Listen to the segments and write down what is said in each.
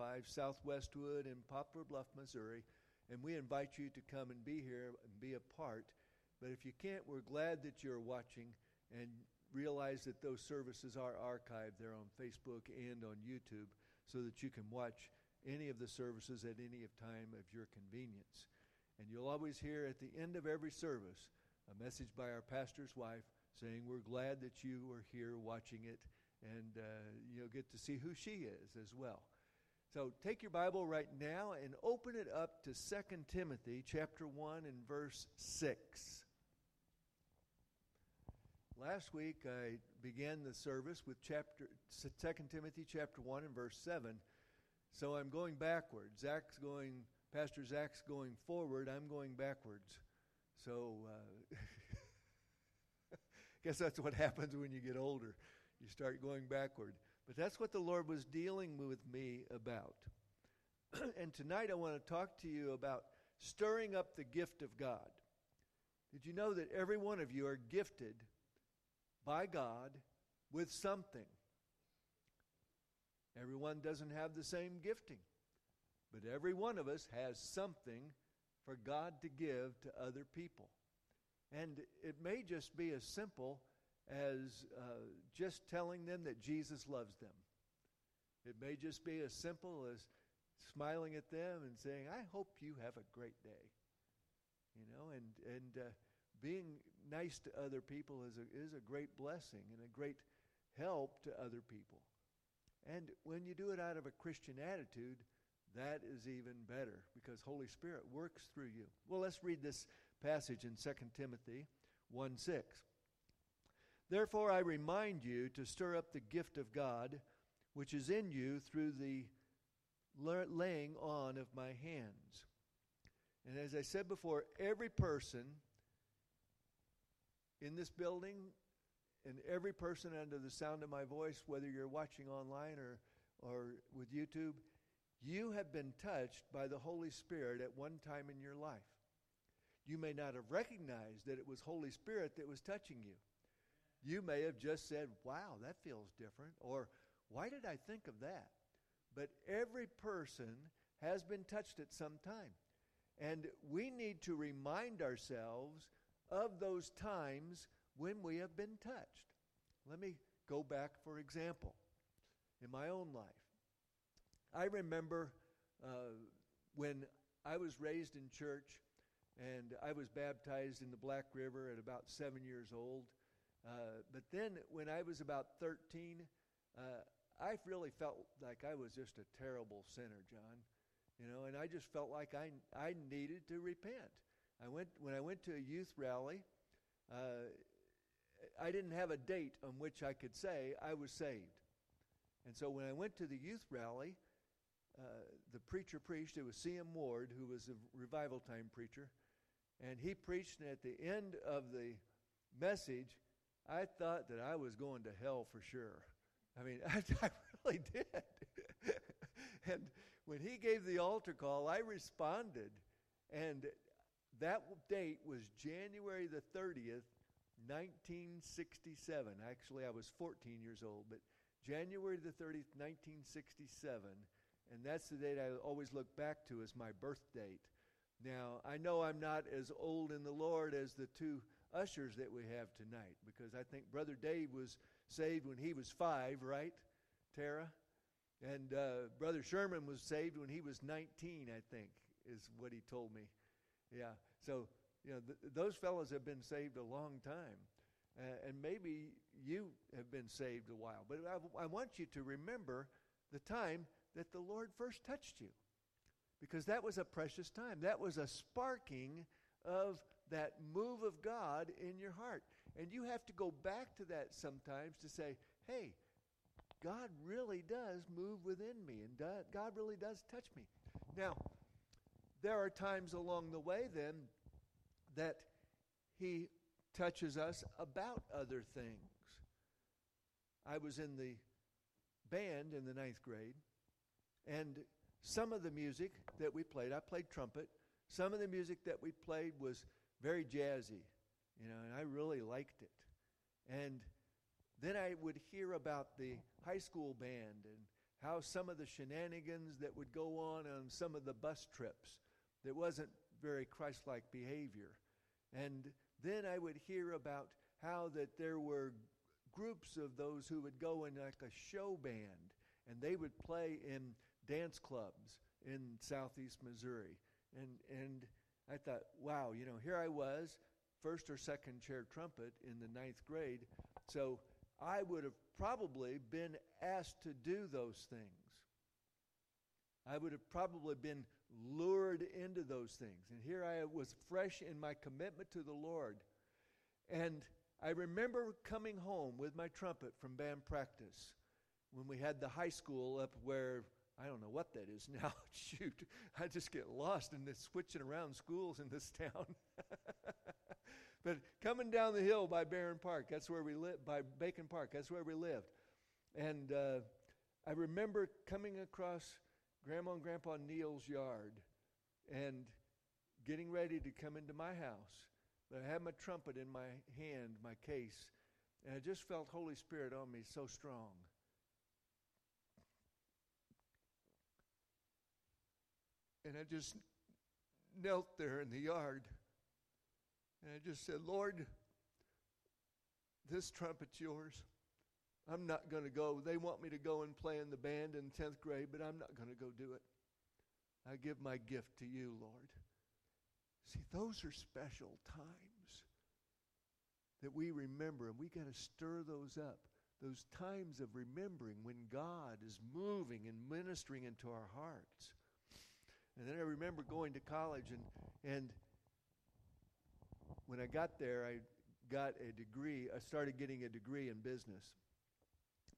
5, Southwestwood in Poplar Bluff, Missouri. And we invite you to come and be here and be a part. But if you can't, we're glad that you're watching and realize that those services are archived there on Facebook and on YouTube so that you can watch any of the services at any time of your convenience. And you'll always hear at the end of every service a message by our pastor's wife saying, We're glad that you are here watching it, and uh, you'll get to see who she is as well. So take your Bible right now and open it up to 2 Timothy chapter 1 and verse 6. Last week I began the service with chapter 2 Timothy chapter 1 and verse 7. So I'm going backwards. Zach's going Pastor Zach's going forward, I'm going backwards. So uh, guess that's what happens when you get older. You start going backward. But that's what the Lord was dealing with me about. and tonight I want to talk to you about stirring up the gift of God. Did you know that every one of you are gifted by God with something? Everyone doesn't have the same gifting. But every one of us has something for God to give to other people. And it may just be as simple as uh, just telling them that Jesus loves them. It may just be as simple as smiling at them and saying, I hope you have a great day. You know, and, and uh, being nice to other people is a, is a great blessing and a great help to other people. And when you do it out of a Christian attitude, that is even better because Holy Spirit works through you. Well, let's read this passage in 2 Timothy 1 6. Therefore, I remind you to stir up the gift of God which is in you through the laying on of my hands. And as I said before, every person in this building and every person under the sound of my voice, whether you're watching online or, or with YouTube, you have been touched by the Holy Spirit at one time in your life. You may not have recognized that it was Holy Spirit that was touching you. You may have just said, Wow, that feels different, or Why did I think of that? But every person has been touched at some time. And we need to remind ourselves of those times when we have been touched. Let me go back, for example, in my own life. I remember uh, when I was raised in church and I was baptized in the Black River at about seven years old. Uh, but then when I was about 13, uh, I really felt like I was just a terrible sinner, John. You know, and I just felt like I, I needed to repent. I went, when I went to a youth rally, uh, I didn't have a date on which I could say I was saved. And so when I went to the youth rally, uh, the preacher preached. It was C.M. Ward, who was a revival time preacher. And he preached, and at the end of the message, I thought that I was going to hell for sure. I mean, I, I really did. and when he gave the altar call, I responded. And that date was January the 30th, 1967. Actually, I was 14 years old, but January the 30th, 1967 and that's the date I always look back to as my birth date. Now, I know I'm not as old in the Lord as the two ushers that we have tonight because I think Brother Dave was saved when he was five, right, Tara? And uh, Brother Sherman was saved when he was 19, I think, is what he told me. Yeah. So, you know, th- those fellows have been saved a long time. Uh, and maybe you have been saved a while. But I, I want you to remember the time that the Lord first touched you. Because that was a precious time. That was a sparking of that move of God in your heart. And you have to go back to that sometimes to say, hey, God really does move within me, and God really does touch me. Now, there are times along the way then that He touches us about other things. I was in the band in the ninth grade, and some of the music that we played, I played trumpet. Some of the music that we played was very jazzy, you know, and I really liked it. And then I would hear about the high school band and how some of the shenanigans that would go on on some of the bus trips that wasn't very Christ like behavior. And then I would hear about how that there were groups of those who would go in like a show band and they would play in dance clubs in southeast Missouri. And and I thought, wow, you know, here I was, first or second chair trumpet in the ninth grade. So I would have probably been asked to do those things. I would have probably been lured into those things. And here I was fresh in my commitment to the Lord. And I remember coming home with my trumpet from band practice when we had the high school up where I don't know what that is now. Shoot, I just get lost in this switching around schools in this town. but coming down the hill by Barron Park, that's where we lived, by Bacon Park, that's where we lived. And uh, I remember coming across Grandma and Grandpa Neal's yard and getting ready to come into my house. But I had my trumpet in my hand, my case, and I just felt Holy Spirit on me so strong. And I just knelt there in the yard. And I just said, Lord, this trumpet's yours. I'm not going to go. They want me to go and play in the band in 10th grade, but I'm not going to go do it. I give my gift to you, Lord. See, those are special times that we remember, and we got to stir those up. Those times of remembering when God is moving and ministering into our hearts. And then I remember going to college, and, and when I got there, I got a degree. I started getting a degree in business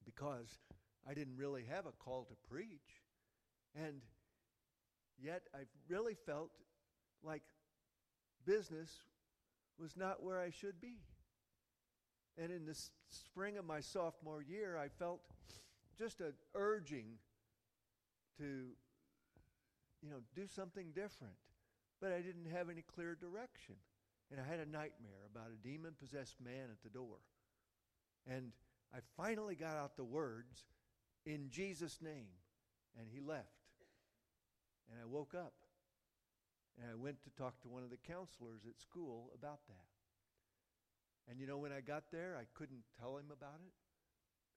because I didn't really have a call to preach. And yet I really felt like business was not where I should be. And in the spring of my sophomore year, I felt just an urging to, you know, do something different. But I didn't have any clear direction. And I had a nightmare about a demon possessed man at the door. And I finally got out the words, in Jesus' name. And he left. And I woke up. And I went to talk to one of the counselors at school about that. And you know, when I got there, I couldn't tell him about it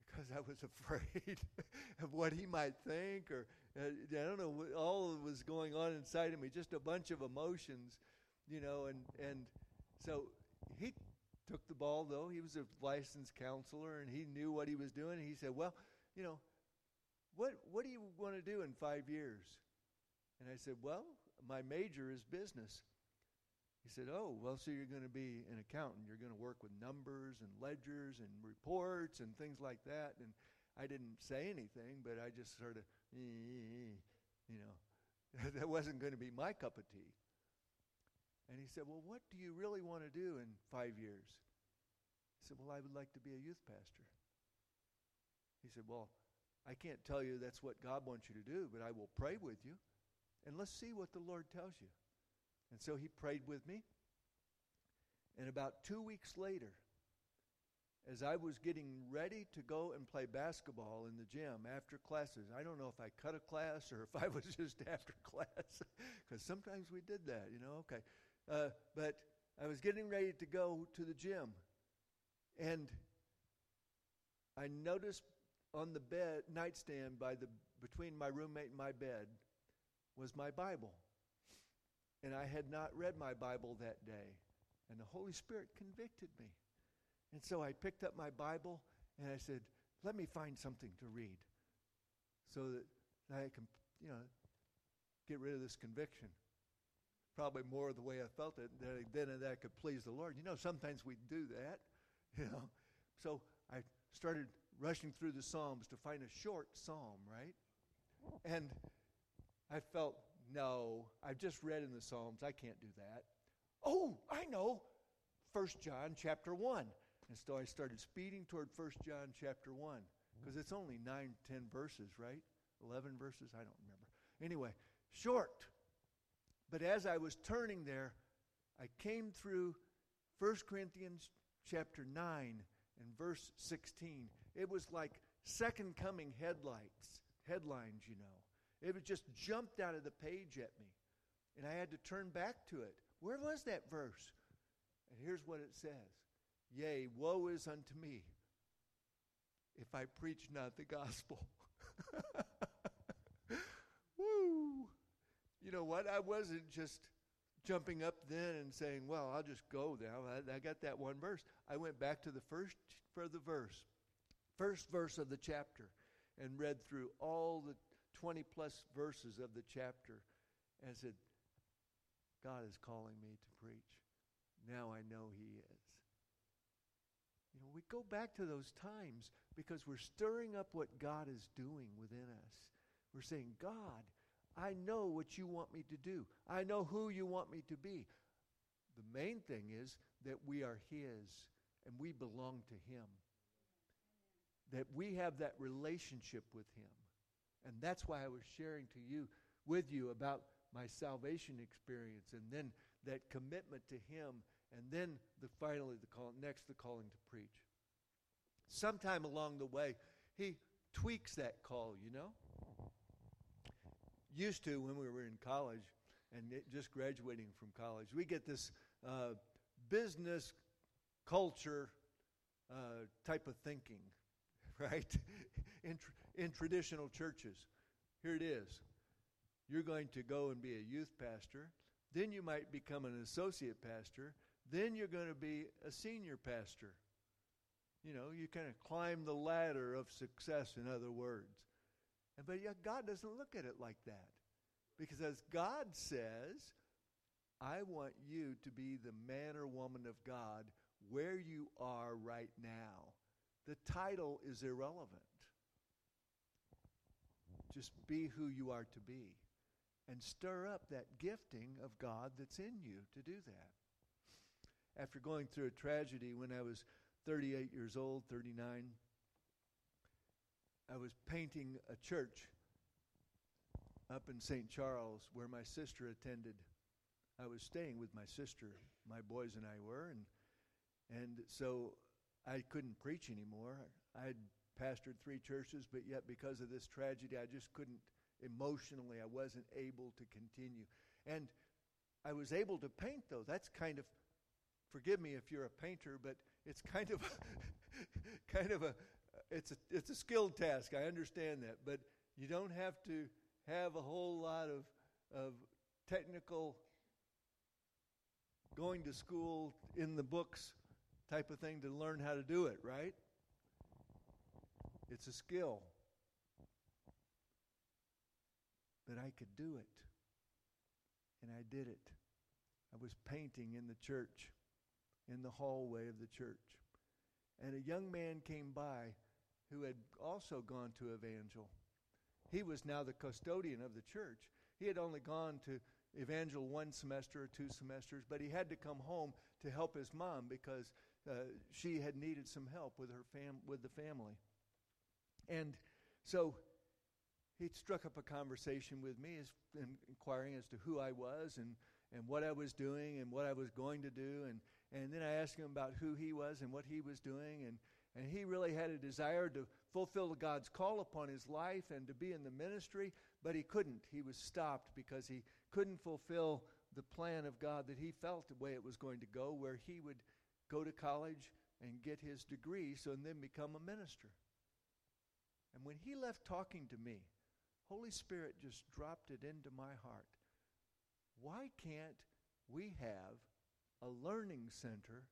because I was afraid of what he might think, or Uh, I don't know, what all was going on inside of me, just a bunch of emotions, you know. And, and so he took the ball, though. He was a licensed counselor and he knew what he was doing. He said, Well, you know, what, what do you want to do in five years? And I said, Well, my major is business. He said, Oh, well, so you're going to be an accountant. You're going to work with numbers and ledgers and reports and things like that. And I didn't say anything, but I just sort of, you know, that wasn't going to be my cup of tea. And he said, Well, what do you really want to do in five years? I said, Well, I would like to be a youth pastor. He said, Well, I can't tell you that's what God wants you to do, but I will pray with you and let's see what the Lord tells you. And so he prayed with me. And about two weeks later, as I was getting ready to go and play basketball in the gym after classes, I don't know if I cut a class or if I was just after class, because sometimes we did that, you know. Okay. Uh, but I was getting ready to go to the gym, and I noticed on the bed nightstand by the between my roommate and my bed was my Bible. And I had not read my Bible that day. And the Holy Spirit convicted me. And so I picked up my Bible and I said, let me find something to read so that I can, you know, get rid of this conviction. Probably more the way I felt it than that I could please the Lord. You know, sometimes we do that, you know. So I started rushing through the Psalms to find a short psalm, right? And I felt, no, I've just read in the Psalms. I can't do that. Oh, I know. First John chapter 1. And so I started speeding toward First John chapter 1 because it's only 9, 10 verses, right? 11 verses? I don't remember. Anyway, short. But as I was turning there, I came through 1 Corinthians chapter 9 and verse 16. It was like second coming headlights headlines, you know. It just jumped out of the page at me. And I had to turn back to it. Where was that verse? And here's what it says Yea, woe is unto me if I preach not the gospel. Woo! You know what? I wasn't just jumping up then and saying, Well, I'll just go now. I, I got that one verse. I went back to the first for the verse, first verse of the chapter, and read through all the 20 plus verses of the chapter and said, God is calling me to preach. Now I know He is. We go back to those times because we're stirring up what God is doing within us. We're saying, God, I know what you want me to do. I know who you want me to be. The main thing is that we are His and we belong to Him. That we have that relationship with Him. And that's why I was sharing to you, with you, about my salvation experience and then that commitment to Him and then the finally the call next the calling to preach. Sometime along the way, He tweaks that call, you know? used to when we were in college and just graduating from college. We get this uh, business culture uh, type of thinking, right? in, tr- in traditional churches. Here it is. You're going to go and be a youth pastor. Then you might become an associate pastor. Then you're going to be a senior pastor. You know, you kind of climb the ladder of success, in other words. But yet God doesn't look at it like that. Because as God says, I want you to be the man or woman of God where you are right now. The title is irrelevant. Just be who you are to be and stir up that gifting of God that's in you to do that. After going through a tragedy when I was 38 years old, 39, I was painting a church up in St. Charles where my sister attended. I was staying with my sister, my boys and I were, and and so I couldn't preach anymore. I had pastored three churches, but yet because of this tragedy, I just couldn't emotionally. I wasn't able to continue, and I was able to paint though. That's kind of forgive me if you're a painter, but it's kind of kind of a it's a it's a skilled task. I understand that, but you don't have to have a whole lot of of technical going to school in the books type of thing to learn how to do it, right? It's a skill. But I could do it. And I did it. I was painting in the church, in the hallway of the church. And a young man came by who had also gone to Evangel. He was now the custodian of the church. He had only gone to Evangel one semester or two semesters, but he had to come home to help his mom because uh, she had needed some help with her fam- with the family. And so he struck up a conversation with me, inquiring as to who I was and, and what I was doing and what I was going to do. And, and then I asked him about who he was and what he was doing. And, and he really had a desire to fulfill God's call upon his life and to be in the ministry, but he couldn't. He was stopped because he couldn't fulfill the plan of God that he felt the way it was going to go, where he would go to college and get his degree so and then become a minister. And when he left talking to me, Holy Spirit just dropped it into my heart. Why can't we have a learning center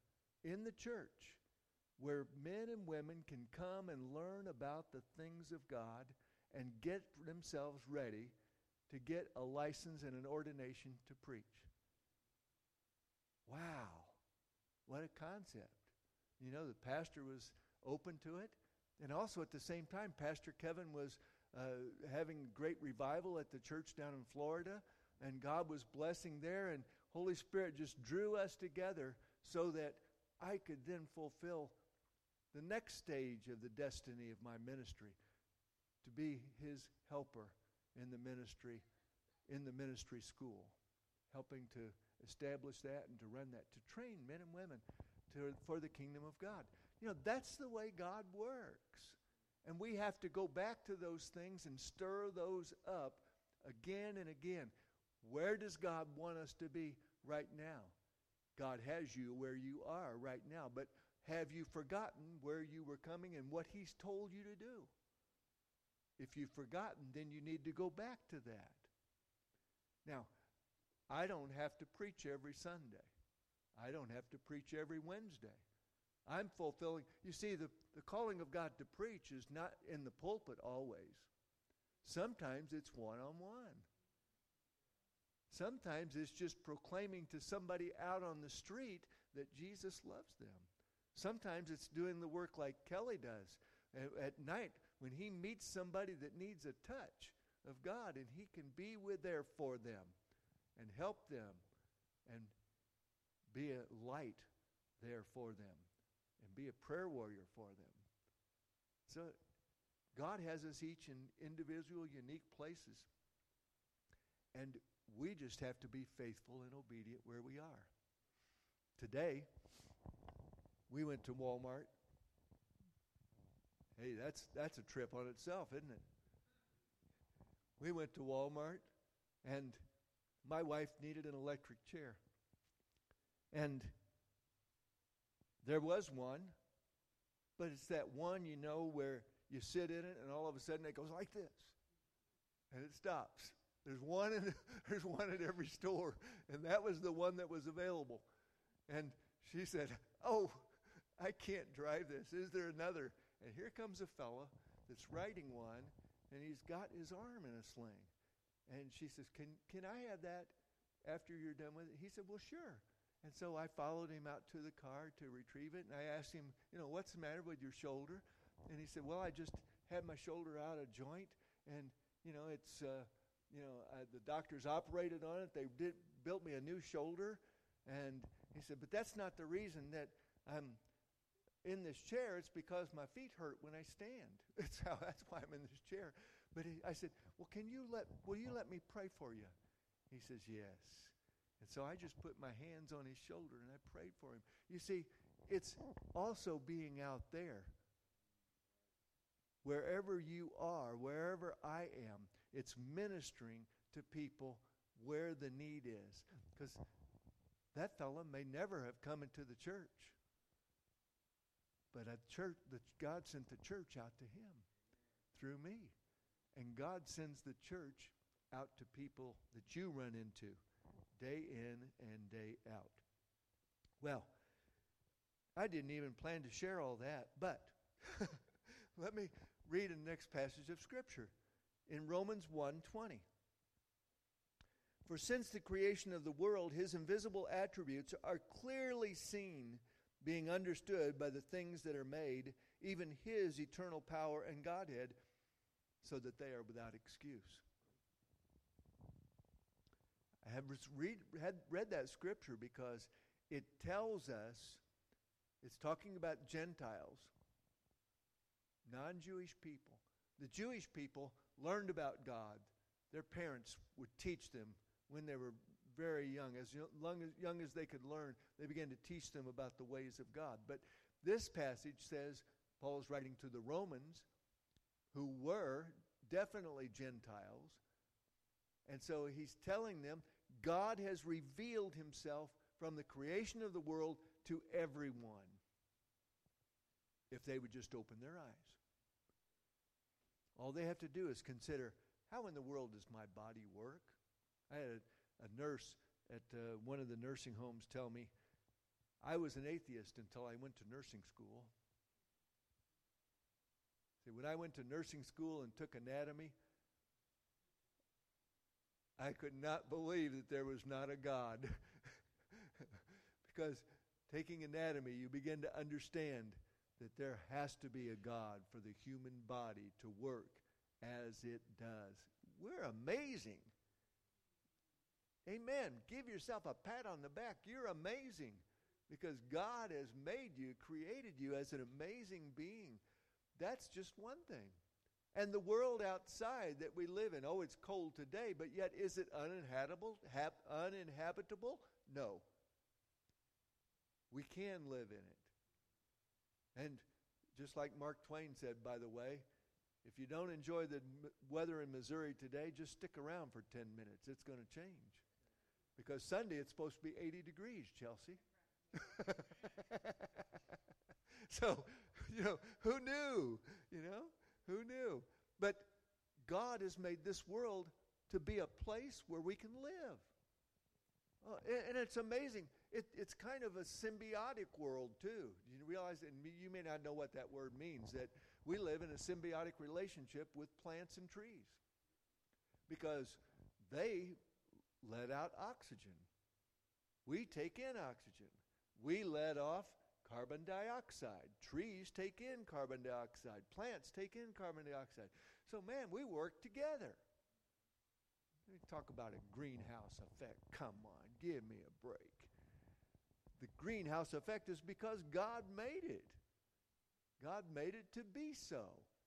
in the church where men and women can come and learn about the things of God and get themselves ready to get a license and an ordination to preach? Wow, what a concept. You know, the pastor was open to it. And also at the same time, Pastor Kevin was uh, having great revival at the church down in Florida, and God was blessing there, and Holy Spirit just drew us together so that I could then fulfill the next stage of the destiny of my ministry to be his helper in the ministry in the ministry school helping to establish that and to run that to train men and women to, for the kingdom of god you know that's the way god works And we have to go back to those things and stir those up again and again. Where does God want us to be right now? God has you where you are right now, but have you forgotten where you were coming and what He's told you to do? If you've forgotten, then you need to go back to that. Now, I don't have to preach every Sunday. I don't have to preach every Wednesday. I'm fulfilling. You see, the, the calling of God to preach is not in the pulpit always. Sometimes it's one on one. Sometimes it's just proclaiming to somebody out on the street that Jesus loves them. Sometimes it's doing the work like Kelly does at night when he meets somebody that needs a touch of God and he can be with there for them and help them and be a light there for them and be a prayer warrior for them. So God has us each in individual, unique places. And we just have to be faithful and obedient where we are. Today, we went to Walmart. Hey, that's that's a trip on itself, isn't it? We went to Walmart and my wife needed an electric chair. And there was one, but it's that one you know where you sit in it and all of a sudden it goes like this and it stops. There's one in, there's one at every store, and that was the one that was available. And she said, "Oh, I can't drive this. Is there another?" And here comes a fella that's riding one, and he's got his arm in a sling. And she says, "Can can I have that after you're done with it?" He said, "Well, sure." And so I followed him out to the car to retrieve it, and I asked him, "You know, what's the matter with your shoulder?" And he said, "Well, I just had my shoulder out of joint, and you know, it's uh, you know, uh, the doctors operated on it. They did built me a new shoulder, and he said, but that's not the reason that I'm in this chair. It's because my feet hurt when I stand. That's how. That's why I'm in this chair. But he, I said, well, can you let? Will you let me pray for you? He says, yes. And so I just put my hands on his shoulder and I prayed for him. You see, it's also being out there. Wherever you are, wherever I am, it's ministering to people where the need is. Because that fellow may never have come into the church. But a church that God sent the church out to him through me. And God sends the church out to people that you run into day in and day out. Well, I didn't even plan to share all that, but let me read the next passage of Scripture in Romans 1:20. For since the creation of the world his invisible attributes are clearly seen, being understood by the things that are made, even his eternal power and Godhead, so that they are without excuse. I have read, had read that scripture because it tells us, it's talking about Gentiles, non Jewish people. The Jewish people learned about God. Their parents would teach them when they were very young, as young as, young as they could learn, they began to teach them about the ways of God. But this passage says, Paul is writing to the Romans, who were definitely Gentiles. And so he's telling them God has revealed himself from the creation of the world to everyone if they would just open their eyes. All they have to do is consider how in the world does my body work? I had a, a nurse at uh, one of the nursing homes tell me I was an atheist until I went to nursing school. See, when I went to nursing school and took anatomy, I could not believe that there was not a God. because taking anatomy, you begin to understand that there has to be a God for the human body to work as it does. We're amazing. Amen. Give yourself a pat on the back. You're amazing because God has made you, created you as an amazing being. That's just one thing. And the world outside that we live in, oh, it's cold today, but yet is it uninhabitable? Uninhabitable? No. We can live in it. And just like Mark Twain said, by the way, If you don't enjoy the weather in Missouri today, just stick around for 10 minutes. It's going to change. Because Sunday it's supposed to be 80 degrees, Chelsea. so, you know, who knew? You know, who knew? But God has made this world to be a place where we can live. Oh, and it's amazing. It, it's kind of a symbiotic world, too. You realize, and you may not know what that word means, that we live in a symbiotic relationship with plants and trees because they let out oxygen. We take in oxygen. We let off carbon dioxide. Trees take in carbon dioxide. Plants take in carbon dioxide. So, man, we work together. Let me talk about a greenhouse effect. Come on, give me a break. The greenhouse effect is because God made it. God made it to be so.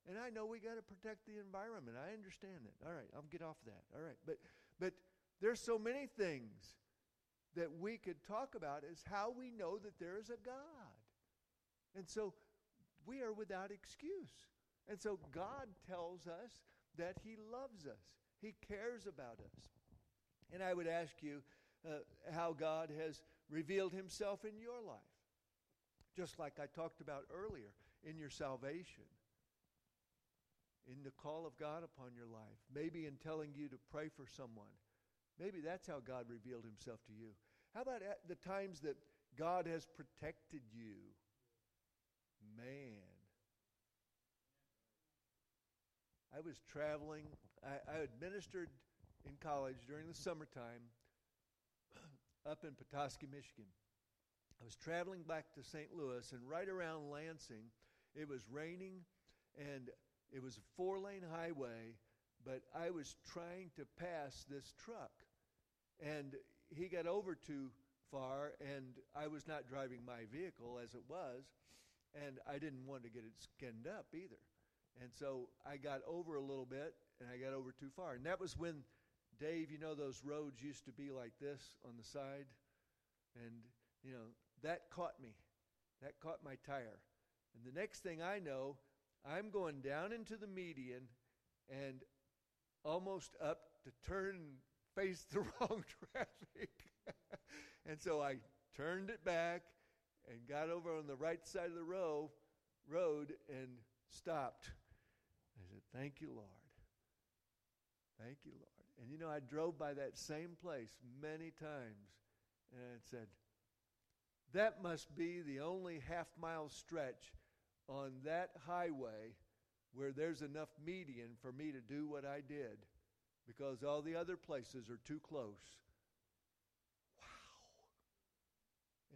And I know we got to protect the environment. I understand that. All right, I'll get off that. All right. But but there's so many things that we could talk about as how we know that there is a God. And so we are without excuse. And so God tells us that He loves us, He cares about us. And I would ask you uh, how God has revealed Himself in your life. Just like I talked about earlier, in your salvation, in the call of God upon your life, maybe in telling you to pray for someone. Maybe that's how God revealed Himself to you. How about the times that God has protected you? Man. I was traveling, I, I administered in college during the summertime up in Petoskey, Michigan. I was traveling back to St. Louis, and right around Lansing, it was raining, and it was a four lane highway, but I was trying to pass this truck. And he got over too far, and I was not driving my vehicle as it was, and I didn't want to get it skinned up either. And so I got over a little bit, and I got over too far. And that was when, Dave, you know, those roads used to be like this on the side? And, you know, that caught me. That caught my tire. And the next thing I know, I'm going down into the median and almost up to turn face the wrong traffic. and so I turned it back and got over on the right side of the row, road and stopped. I said, Thank you, Lord. Thank you, Lord. And you know, I drove by that same place many times and said, That must be the only half mile stretch on that highway where there's enough median for me to do what I did because all the other places are too close. Wow.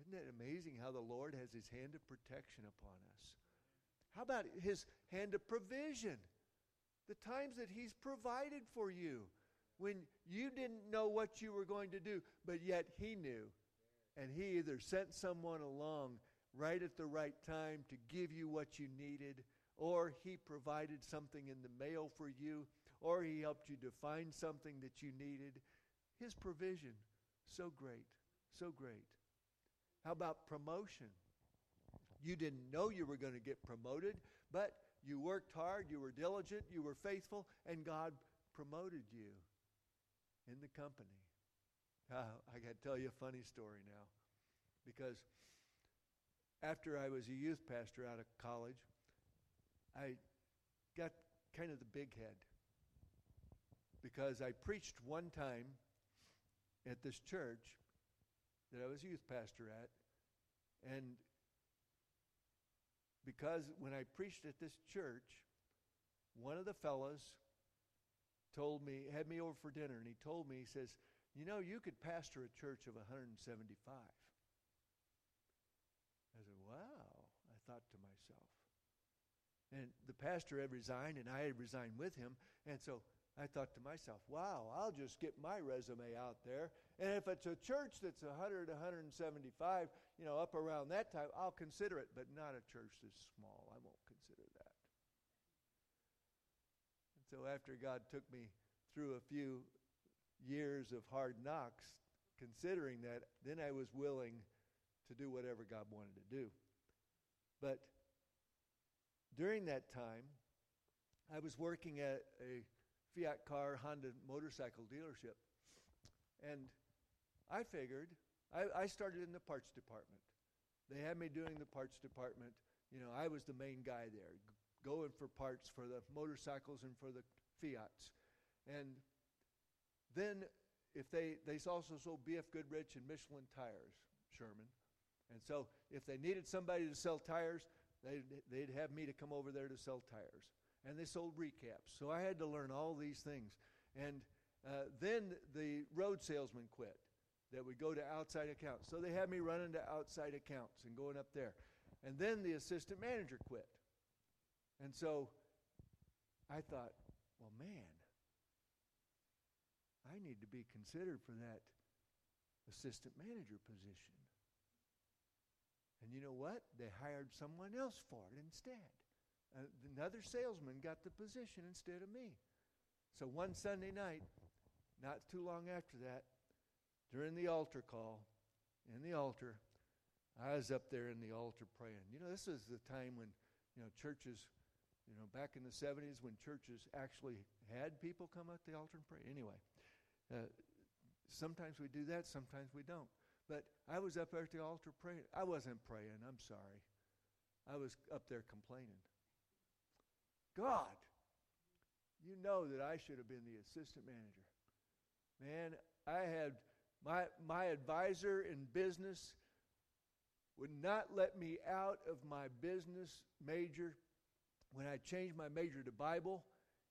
Isn't it amazing how the Lord has his hand of protection upon us? How about his hand of provision? The times that he's provided for you when you didn't know what you were going to do, but yet he knew. And he either sent someone along right at the right time to give you what you needed, or He provided something in the mail for you, or He helped you to find something that you needed. His provision, so great, so great. How about promotion? You didn't know you were going to get promoted, but you worked hard, you were diligent, you were faithful, and God promoted you in the company. Uh, I got to tell you a funny story now because after I was a youth pastor out of college, I got kind of the big head because I preached one time at this church that I was youth pastor at, and because when I preached at this church, one of the fellows told me, had me over for dinner, and he told me, he says, You know, you could pastor a church of 175. I said, wow, I thought to myself. And the pastor had resigned, and I had resigned with him. And so I thought to myself, wow, I'll just get my resume out there. And if it's a church that's 100, 175, you know, up around that time, I'll consider it, but not a church this small. I won't consider that. And so after God took me through a few years of hard knocks, considering that, then I was willing to do whatever God wanted to do. But during that time, I was working at a Fiat car Honda motorcycle dealership, and I figured I, I started in the parts department. They had me doing the parts department. You know, I was the main guy there, going for parts for the motorcycles and for the Fiats. And then if they they also sold BF Goodrich and Michelin tires, Sherman. And so if they needed somebody to sell tires, they'd, they'd have me to come over there to sell tires. And they sold recaps. So I had to learn all these things. And uh, then the road salesman quit that would go to outside accounts. So they had me running to outside accounts and going up there. And then the assistant manager quit. And so I thought, well, man, I need to be considered for that assistant manager position. And you know what? They hired someone else for it instead. Uh, another salesman got the position instead of me. So one Sunday night, not too long after that, during the altar call, in the altar, I was up there in the altar praying. You know, this is the time when, you know, churches, you know, back in the 70s when churches actually had people come up the altar and pray. Anyway, uh, sometimes we do that, sometimes we don't. But I was up there at the altar praying. I wasn't praying, I'm sorry. I was up there complaining. God, you know that I should have been the assistant manager. Man, I had my, my advisor in business would not let me out of my business major. When I changed my major to Bible,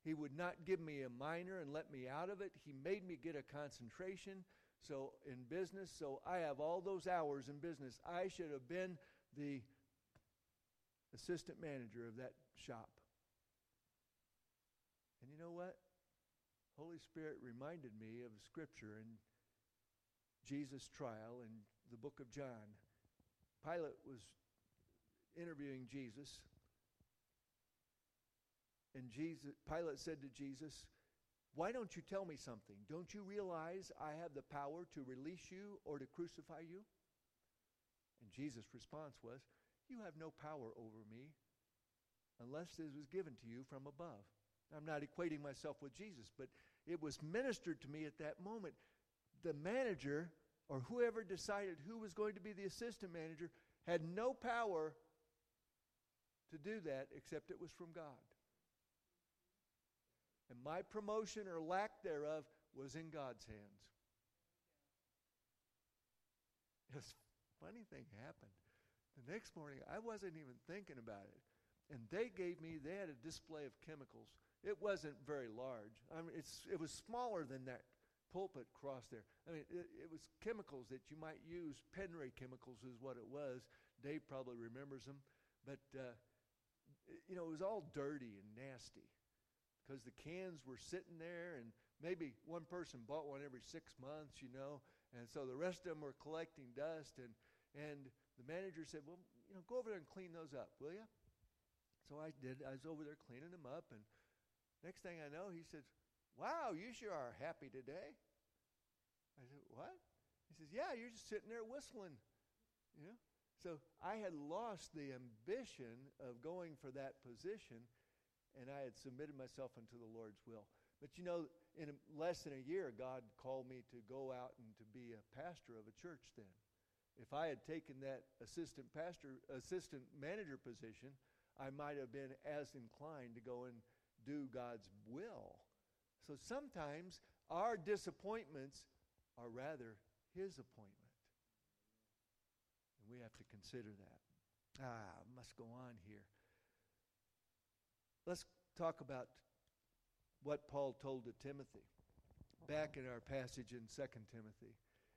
he would not give me a minor and let me out of it. He made me get a concentration so in business. So I have all those hours in business. I should have been the assistant manager of that shop. And you know what? Holy Spirit reminded me of scripture and Jesus' trial in the book of John. Pilate was interviewing Jesus. And Jesus, Pilate said to Jesus, Why don't you tell me something? Don't you realize I have the power to release you or to crucify you? And Jesus' response was, You have no power over me unless it was given to you from above. I'm not equating myself with Jesus, but it was ministered to me at that moment the manager or whoever decided who was going to be the assistant manager had no power to do that except it was from God. And my promotion or lack thereof was in God's hands. This funny thing happened. The next morning, I wasn't even thinking about it. And they gave me, they had a display of chemicals. It wasn't very large. I mean, it's, it was smaller than that pulpit cross there. I mean, it, it, was chemicals that you might use. Penray chemicals is what it was. Dave probably remembers them. But, uh, you know, it was all dirty and nasty because the cans were sitting there and maybe one person bought one every six months, you know. And so the rest of them were collecting dust. And, and the manager said, well, you know, go over there and clean those up, will you? So I did. I was over there cleaning them up. And next thing I know, he says, Wow, you sure are happy today. I said, What? He says, Yeah, you're just sitting there whistling. You know? So I had lost the ambition of going for that position, and I had submitted myself unto the Lord's will. But you know, in less than a year, God called me to go out and to be a pastor of a church then. If I had taken that assistant pastor, assistant manager position, I might have been as inclined to go and do God's will. So sometimes our disappointments are rather His appointment. And we have to consider that. Ah, I must go on here. Let's talk about what Paul told to Timothy back in our passage in 2 Timothy.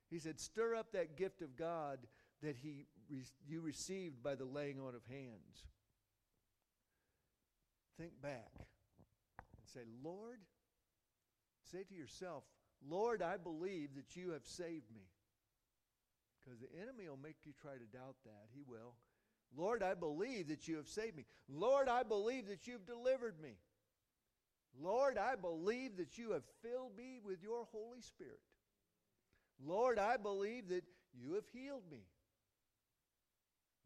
He said, Stir up that gift of God that he, you received by the laying on of hands. Think back and say, Lord, Say to yourself, Lord, I believe that you have saved me. Because the enemy will make you try to doubt that. He will. Lord, I believe that you have saved me. Lord, I believe that you've delivered me. Lord, I believe that you have filled me with your Holy Spirit. Lord, I believe that you have healed me.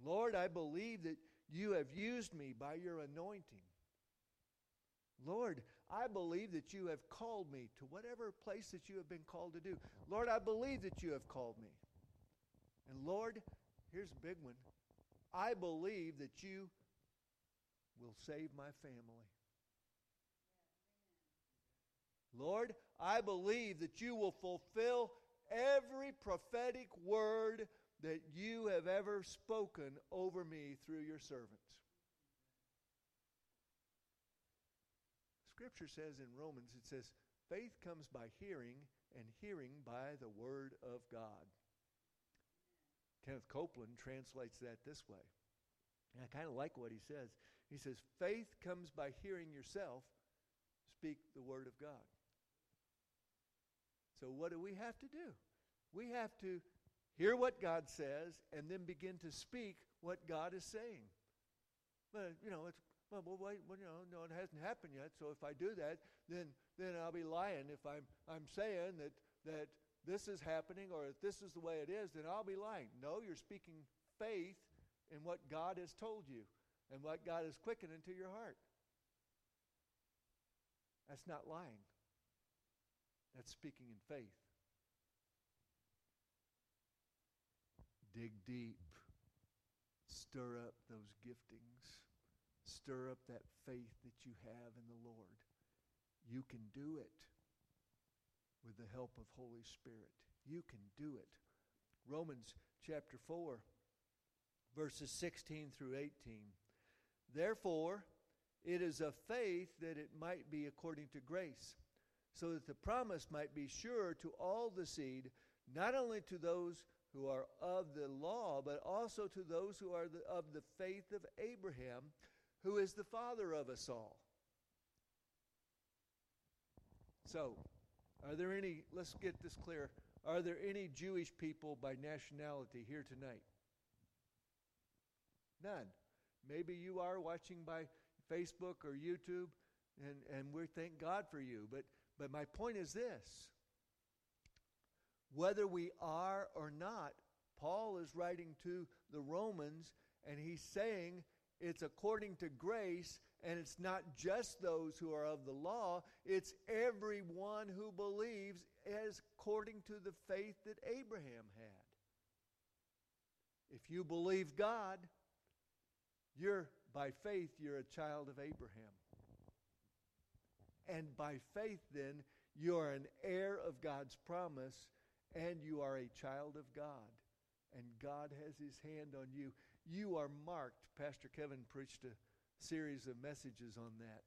Lord, I believe that you have used me by your anointing. Lord, I believe that you have called me to whatever place that you have been called to do. Lord, I believe that you have called me. And Lord, here's a big one. I believe that you will save my family. Lord, I believe that you will fulfill every prophetic word that you have ever spoken over me through your servants. Scripture says in Romans, it says, faith comes by hearing, and hearing by the word of God. Kenneth Copeland translates that this way. And I kind of like what he says. He says, faith comes by hearing yourself speak the word of God. So, what do we have to do? We have to hear what God says and then begin to speak what God is saying. But, you know, it's, well, well wait, well, you know, no, it hasn't happened yet. So if I do that, then, then I'll be lying. If I'm, I'm saying that, that this is happening or if this is the way it is, then I'll be lying. No, you're speaking faith in what God has told you and what God has quickened into your heart. That's not lying. That's speaking in faith. Dig deep. Stir up those giftings. Stir up that faith that you have in the Lord. You can do it with the help of Holy Spirit. You can do it. Romans chapter 4, verses 16 through 18. Therefore, it is of faith that it might be according to grace so that the promise might be sure to all the seed, not only to those who are of the law, but also to those who are the, of the faith of Abraham, who is the father of us all. So, are there any, let's get this clear, are there any Jewish people by nationality here tonight? None. Maybe you are watching by Facebook or YouTube, and, and we thank God for you. But but my point is this whether we are or not, Paul is writing to the Romans and he's saying it's according to grace and it's not just those who are of the law, it's everyone who believes as according to the faith that Abraham had. If you believe God, you're by faith you're a child of Abraham. And by faith, then, you are an heir of God's promise and you are a child of God. And God has his hand on you. You are marked. Pastor Kevin preached a series of messages on that.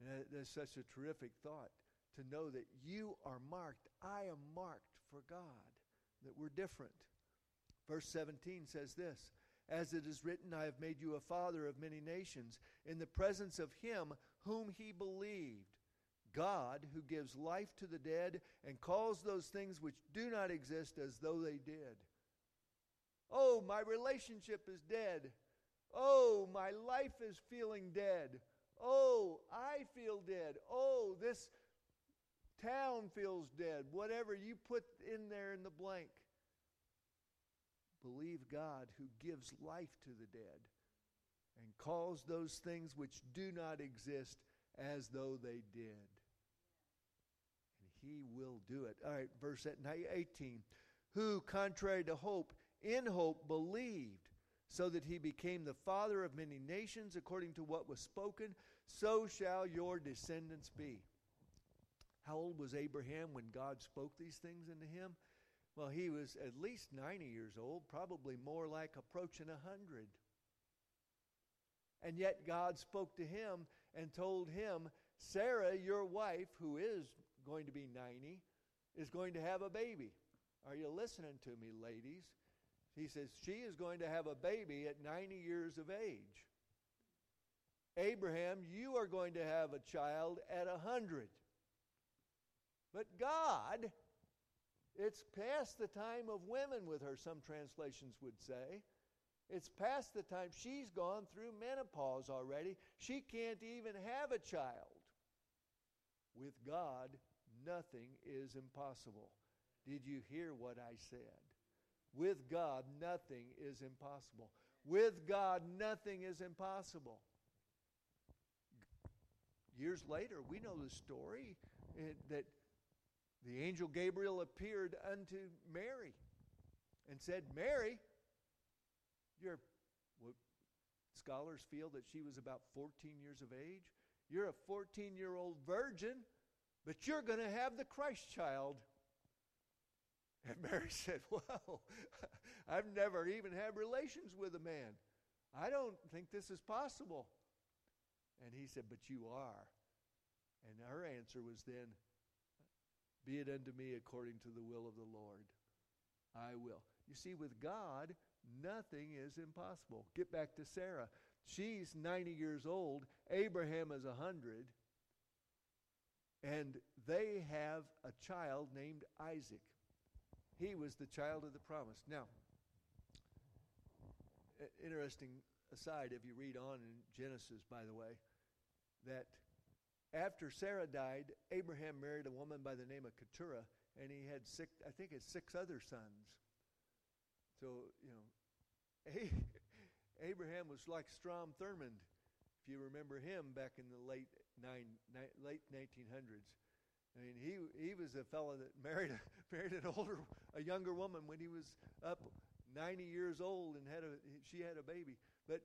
And that's such a terrific thought to know that you are marked. I am marked for God, that we're different. Verse 17 says this As it is written, I have made you a father of many nations, in the presence of him whom he believed God who gives life to the dead and calls those things which do not exist as though they did. Oh, my relationship is dead. Oh, my life is feeling dead. Oh, I feel dead. Oh, this town feels dead. Whatever you put in there in the blank. Believe God who gives life to the dead and calls those things which do not exist as though they did. And he will do it. All right, verse 18. Who, contrary to hope, in hope believed, so that he became the father of many nations, according to what was spoken, so shall your descendants be. How old was Abraham when God spoke these things into him? Well, he was at least 90 years old, probably more like approaching 100. And yet God spoke to him and told him, Sarah, your wife, who is going to be 90, is going to have a baby. Are you listening to me, ladies? He says, She is going to have a baby at 90 years of age. Abraham, you are going to have a child at 100. But God, it's past the time of women with her, some translations would say. It's past the time. She's gone through menopause already. She can't even have a child. With God, nothing is impossible. Did you hear what I said? With God, nothing is impossible. With God, nothing is impossible. years later, we know the story eh, that the angel Gabriel appeared unto Mary and said, Mary, you're, what scholars feel that she was about 14 years of age. You're a 14 year old virgin, but you're going to have the Christ child. And Mary said, Well, I've never even had relations with a man. I don't think this is possible. And he said, But you are. And her answer was then, Be it unto me according to the will of the Lord. I will. You see, with God, nothing is impossible. Get back to Sarah. She's 90 years old. Abraham is 100. And they have a child named Isaac. He was the child of the promise. Now, interesting aside, if you read on in Genesis, by the way, that after Sarah died, Abraham married a woman by the name of Keturah, and he had six, I think, it's six other sons. So, you know, Abraham was like Strom Thurmond, if you remember him back in the late nine, late 1900s. I mean, he he was a fellow that married a, married an older, a younger woman when he was up 90 years old and had a she had a baby. But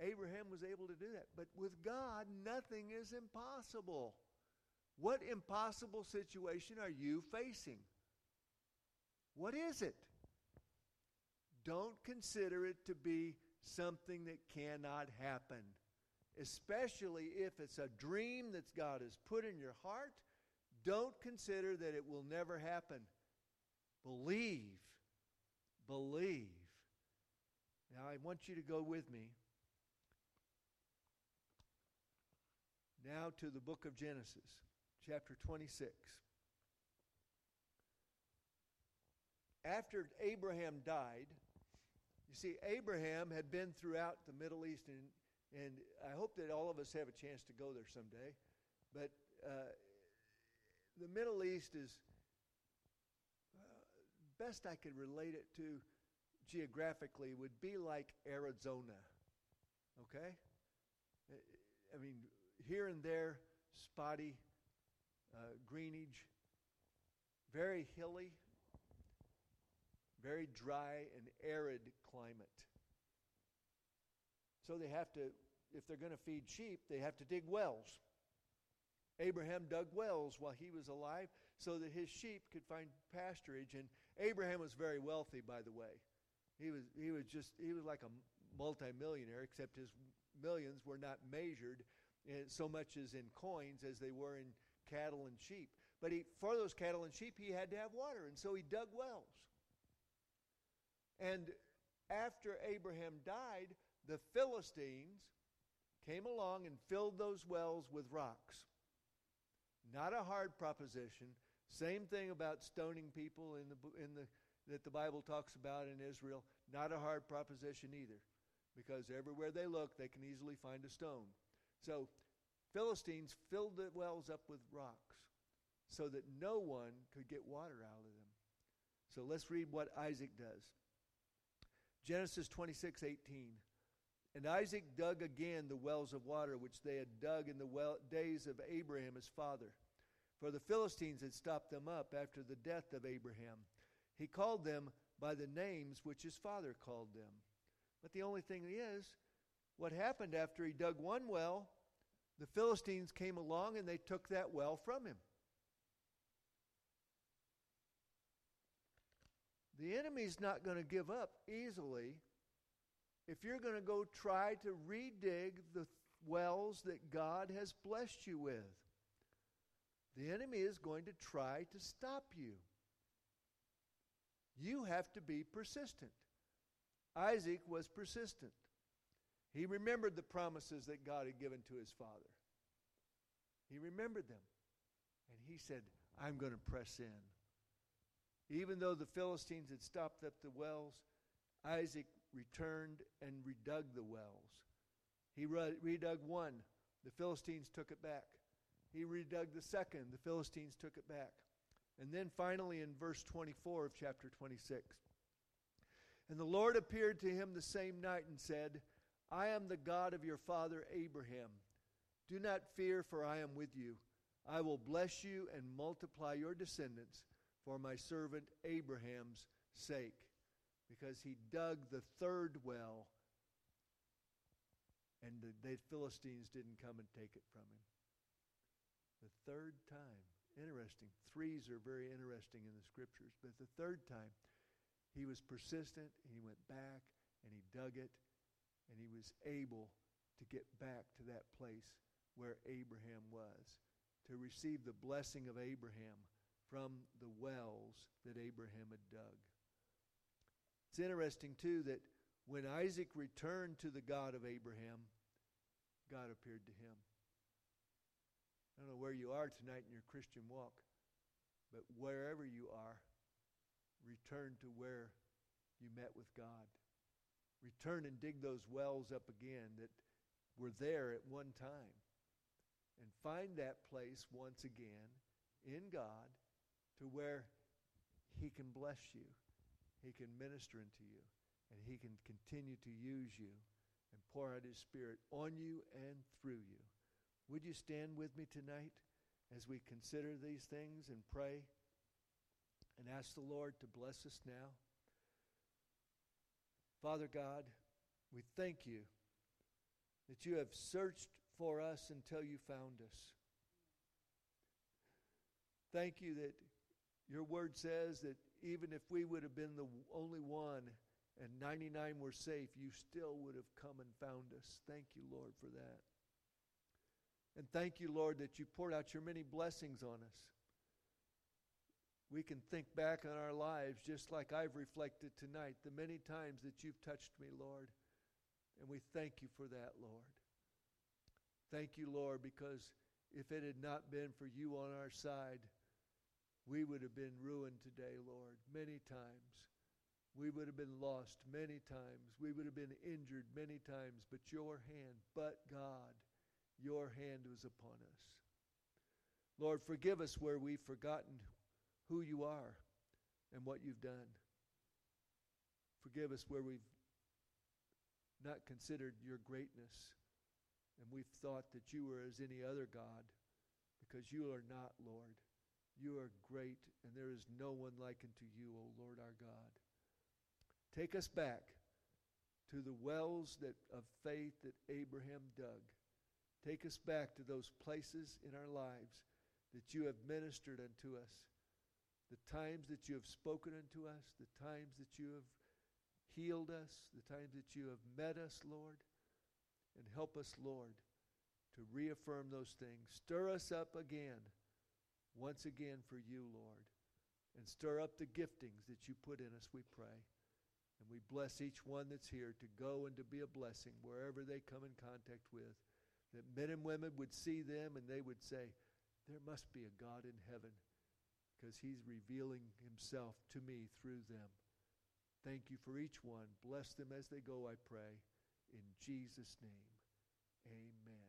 Abraham was able to do that. But with God, nothing is impossible. What impossible situation are you facing? What is it? Don't consider it to be something that cannot happen, especially if it's a dream that God has put in your heart. Don't consider that it will never happen. Believe. Believe. Now, I want you to go with me now to the book of Genesis, chapter 26. After Abraham died, you see, Abraham had been throughout the Middle East, and, and I hope that all of us have a chance to go there someday. But uh, the Middle East is, uh, best I could relate it to geographically, would be like Arizona. Okay? I mean, here and there, spotty uh, greenage, very hilly, very dry and arid climate. So they have to, if they're going to feed sheep, they have to dig wells. Abraham dug wells while he was alive so that his sheep could find pasturage. And Abraham was very wealthy, by the way. He was, he was just, he was like a multimillionaire, except his millions were not measured in so much as in coins as they were in cattle and sheep. But he, for those cattle and sheep, he had to have water, and so he dug wells. And after Abraham died, the Philistines came along and filled those wells with rocks. Not a hard proposition. Same thing about stoning people in the, in the, that the Bible talks about in Israel. Not a hard proposition either, because everywhere they look, they can easily find a stone. So, Philistines filled the wells up with rocks so that no one could get water out of them. So, let's read what Isaac does. Genesis 26 18. And Isaac dug again the wells of water which they had dug in the well, days of Abraham his father. For the Philistines had stopped them up after the death of Abraham. He called them by the names which his father called them. But the only thing is, what happened after he dug one well, the Philistines came along and they took that well from him. The enemy's not going to give up easily if you're going to go try to redig the wells that God has blessed you with. The enemy is going to try to stop you. You have to be persistent. Isaac was persistent. He remembered the promises that God had given to his father. He remembered them. And he said, I'm going to press in. Even though the Philistines had stopped up the wells, Isaac returned and redug the wells. He redug one, the Philistines took it back. He redug the second, the Philistines took it back. And then finally in verse 24 of chapter 26. And the Lord appeared to him the same night and said, I am the God of your father Abraham. Do not fear, for I am with you. I will bless you and multiply your descendants for my servant Abraham's sake, because he dug the third well, and the, the Philistines didn't come and take it from him. The third time. Interesting. Threes are very interesting in the scriptures, but the third time, he was persistent, and he went back, and he dug it, and he was able to get back to that place where Abraham was, to receive the blessing of Abraham from the wells that Abraham had dug. It's interesting, too, that when Isaac returned to the God of Abraham, God appeared to him. I don't know where you are tonight in your Christian walk, but wherever you are, return to where you met with God. Return and dig those wells up again that were there at one time and find that place once again in God to where He can bless you, He can minister unto you, and He can continue to use you and pour out His Spirit on you and through you. Would you stand with me tonight as we consider these things and pray and ask the Lord to bless us now? Father God, we thank you that you have searched for us until you found us. Thank you that your word says that even if we would have been the only one and 99 were safe, you still would have come and found us. Thank you, Lord, for that. And thank you, Lord, that you poured out your many blessings on us. We can think back on our lives just like I've reflected tonight, the many times that you've touched me, Lord. And we thank you for that, Lord. Thank you, Lord, because if it had not been for you on our side, we would have been ruined today, Lord, many times. We would have been lost many times. We would have been injured many times. But your hand, but God, your hand was upon us. Lord, forgive us where we've forgotten who you are and what you've done. Forgive us where we've not considered your greatness and we've thought that you were as any other God because you are not, Lord. You are great, and there is no one like unto you, O Lord our God. Take us back to the wells that, of faith that Abraham dug. Take us back to those places in our lives that you have ministered unto us, the times that you have spoken unto us, the times that you have healed us, the times that you have met us, Lord. And help us, Lord, to reaffirm those things. Stir us up again, once again for you, Lord. And stir up the giftings that you put in us, we pray. And we bless each one that's here to go and to be a blessing wherever they come in contact with. That men and women would see them and they would say, There must be a God in heaven because he's revealing himself to me through them. Thank you for each one. Bless them as they go, I pray. In Jesus' name, amen.